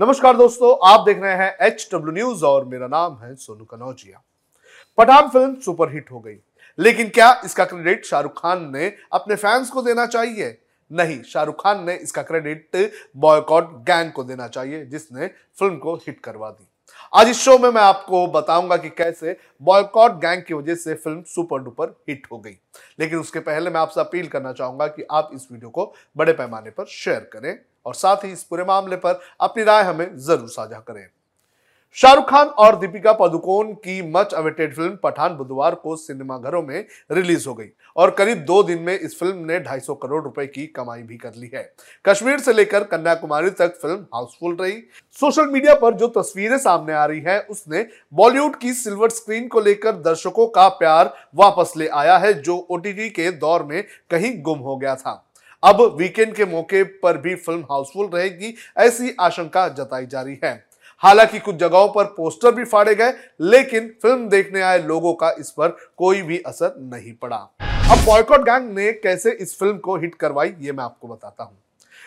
नमस्कार दोस्तों, आप देख रहे हैं एच डब्ल्यू न्यूज़ और मेरा नाम है सोनू कनौजिया। पठान फ़िल्म सुपरहिट हो गई, लेकिन क्या इसका क्रेडिट शाहरुख खान ने अपने फैंस को देना चाहिए? नहीं, शाहरुख खान ने इसका क्रेडिट बॉयकॉट गैंग को देना चाहिए, जिसने फ़िल्म को हिट करवा दी। आज इस शो में मैं आपको बताऊँगा कि कैसे बॉयकॉट गैंग की वजह से फ़िल्म सुपर डुपर हिट हो गई। लेकिन उसके पहले मैं आपसे अपील करना चाहूँगा कि आप इस वीडियो को बड़े पैमाने पर शेयर करें। और साथ ही इस पूरे मामले पर अपनी राय हमें ज़रूर साझा करें। शाहरुख खान और दीपिका पादुकोण की मच अवेटेड फ़िल्म पठान बुधवार को सिनेमाघरों में रिलीज़ हो गई और करीब दो दिन में इस फ़िल्म ने 250 करोड़ रुपए की कमाई भी कर ली है। कश्मीर से लेकर कन्याकुमारी तक फ़िल्म हाउसफुल रही। सोशल मीडिया पर जो तस्वीरें सामने आ रही है, उसने बॉलीवुड की सिल्वर स्क्रीन को लेकर दर्शकों का प्यार वापस ले आया है, जो ओटीटी के दौर में कहीं गुम हो गया था। अब वीकेंड के मौके पर भी फ़िल्म हाउसफुल रहेगी, ऐसी आशंका जताई जा रही है। हालाँकि कुछ जगहों पर पोस्टर भी फाड़े गए, लेकिन फ़िल्म देखने आए लोगों का इस पर कोई भी असर नहीं पड़ा। अब बॉयकॉट गैंग ने कैसे इस फ़िल्म को हिट करवाई, ये मैं आपको बताता हूँ।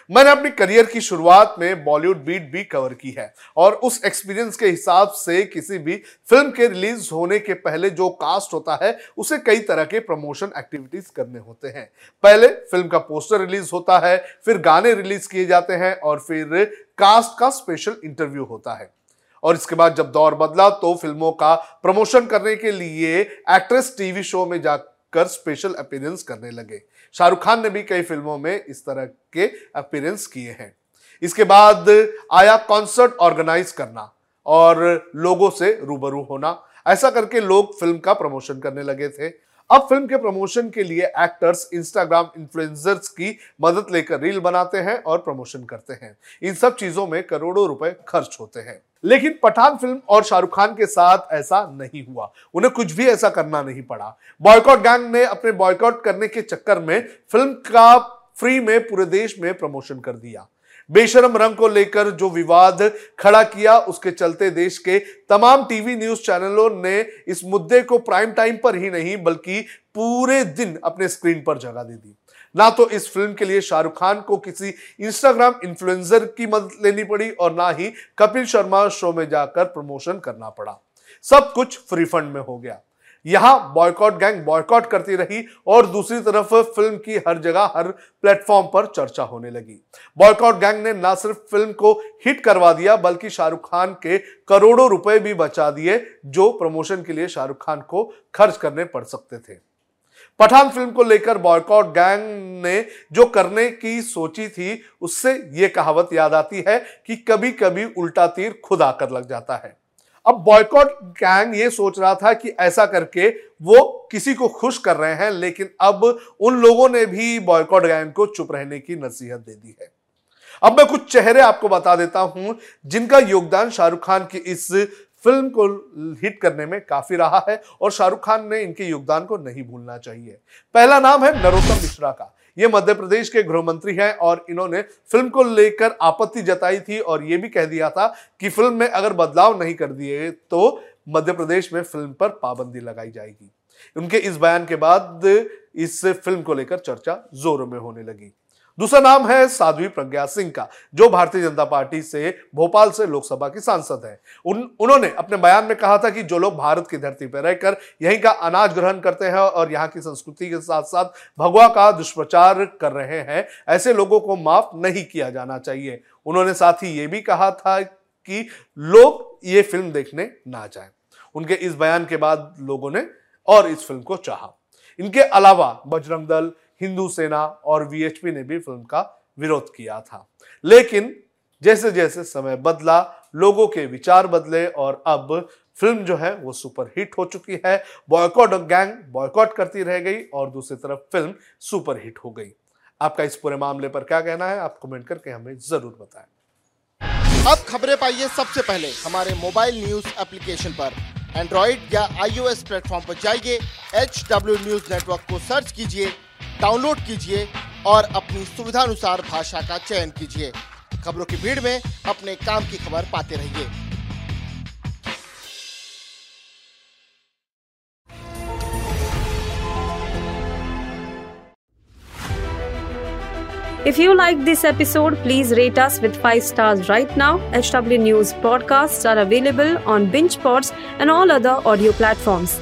मैंने अपनी करियर की शुरुआत में बॉलीवुड बीट भी कवर की है और उस एक्सपीरियंस के हिसाब से किसी भी फ़िल्म के रिलीज़ होने के पहले जो कास्ट होता है, उसे कई तरह के प्रमोशन एक्टिविटीज़ करने होते हैं। पहले फ़िल्म का पोस्टर रिलीज़ होता है, फिर गाने रिलीज़ किए जाते हैं और फिर कास्ट का स्पेशल इंटरव्यू होता है। और इसके बाद जब दौर बदला तो फ़िल्मों का प्रमोशन करने के लिए एक्ट्रेस टीवी शो में जाकर स्पेशल अपीयरेंस करने लगे। शाहरुख खान ने भी कई फ़िल्मों में इस तरह के अपीयरेंस किए हैं। इसके बाद आया कॉन्सर्ट ऑर्गेनाइज करना और लोगों से रूबरू होना। ऐसा करके लोग फ़िल्म का प्रमोशन करने लगे थे। अब फ़िल्म के प्रमोशन के लिए एक्टर्स इंस्टाग्राम इन्फ्लुएंसर्स की मदद लेकर रील बनाते हैं और प्रमोशन करते हैं। इन सब चीज़ों में करोड़ों रुपए खर्च होते हैं। लेकिन पठान फ़िल्म और शाहरुख खान के साथ ऐसा नहीं हुआ। उन्हें कुछ भी ऐसा करना नहीं पड़ा। बॉयकॉट गैंग ने अपने बॉयकॉट करने के चक्कर में फ़िल्म का फ्री में, पूरे देश में प्रमोशन कर दिया। बेशरम रंग को लेकर जो विवाद खड़ा किया, उसके चलते देश के तमाम टीवी न्यूज़ चैनलों ने इस मुद्दे को प्राइम टाइम पर ही नहीं, बल्कि पूरे दिन अपने स्क्रीन पर जगह दे दी। ना तो इस फ़िल्म के लिए शाहरुख खान को किसी इंस्टाग्राम इन्फ्लुएंसर की मदद लेनी पड़ी और ना ही कपिल शर्मा शो में जाकर प्रमोशन करना पड़ा। सब कुछ फ्री फंड में हो गया। यहाँ बॉयकॉट गैंग बॉयकॉट करती रही और दूसरी तरफ़ फ़िल्म की हर जगह, हर प्लेटफॉर्म पर चर्चा होने लगी। बॉयकॉट गैंग ने ना सिर्फ़ फ़िल्म को हिट करवा दिया, बल्कि शाहरुख खान के करोड़ों रुपए भी बचा दिए, जो प्रमोशन के लिए शाहरुख खान को खर्च करने पड़ सकते थे। पठान फ़िल्म को लेकर बॉयकॉट गैंग ने जो करने की सोची थी, उससे यह कहावत याद आती है कि कभी कभी उल्टा तीर खुद आकर लग जाता है। अब बॉयकॉट गैंग ये सोच रहा था कि ऐसा करके वो किसी को खुश कर रहे हैं, लेकिन अब उन लोगों ने भी बॉयकॉट गैंग को चुप रहने की नसीहत दे दी है। अब मैं कुछ चेहरे आपको बता देता हूँ, जिनका योगदान शाहरुख खान की इस फ़िल्म को हिट करने में काफ़ी रहा है, और शाहरुख खान ने इनके योगदान को नहीं भूलना चाहिए। पहला नाम है नरोत्तम मिश्रा का। ये मध्य प्रदेश के गृह मंत्री हैं और इन्होंने फ़िल्म को लेकर आपत्ति जताई थी और ये भी कह दिया था कि फ़िल्म में अगर बदलाव नहीं कर दिए तो मध्य प्रदेश में फ़िल्म पर पाबंदी लगाई जाएगी। उनके इस बयान के बाद इस फ़िल्म को लेकर चर्चा जोरों में होने लगी। दूसरा नाम है साध्वी प्रज्ञा सिंह का, जो भारतीय जनता पार्टी से भोपाल से लोकसभा की सांसद है। उन, उन्होंने अपने बयान में कहा था कि जो लोग भारत की धरती पर रहकर यहीं का अनाज ग्रहण करते हैं और यहाँ की संस्कृति के साथ साथ भगवा का दुष्प्रचार कर रहे हैं, ऐसे लोगों को माफ़ नहीं किया जाना चाहिए। उन्होंने साथ ही ये भी कहा था कि लोग ये फ़िल्म देखने ना जाए। उनके इस बयान के बाद लोगों ने और इस फ़िल्म को चाहा। इनके अलावा बजरंग दल हिंदू सेना और वीएचपी ने भी फ़िल्म का विरोध किया था। लेकिन जैसे जैसे समय बदला, लोगों के विचार बदले और अब फ़िल्म जो है वो सुपर हिट हो चुकी है। बॉयकॉट गैंग बॉयकॉट करती रह गई और दूसरी तरफ़ फ़िल्म सुपर हिट हो गई। आपका इस पूरे मामले पर क्या कहना है, आप कमेंट करके हमें ज़रूर बताएँ। अब खबरें पाइए सबसे पहले हमारे मोबाइल न्यूज़ एप्लीकेशन पर। एंड्रॉइड या आईओएस प्लेटफॉर्म पर जाइए एचडब्ल्यू न्यूज़ नेटवर्क को सर्च कीजिए डाउनलोड कीजिए और अपनी सुविधानुसार भाषा का चयन कीजिए खबरों की भीड़ में अपने काम की खबर पाते रहिए If you like this episode, please rate us with 5 stars right now. HW News podcasts are available on BingePods and all other audio platforms.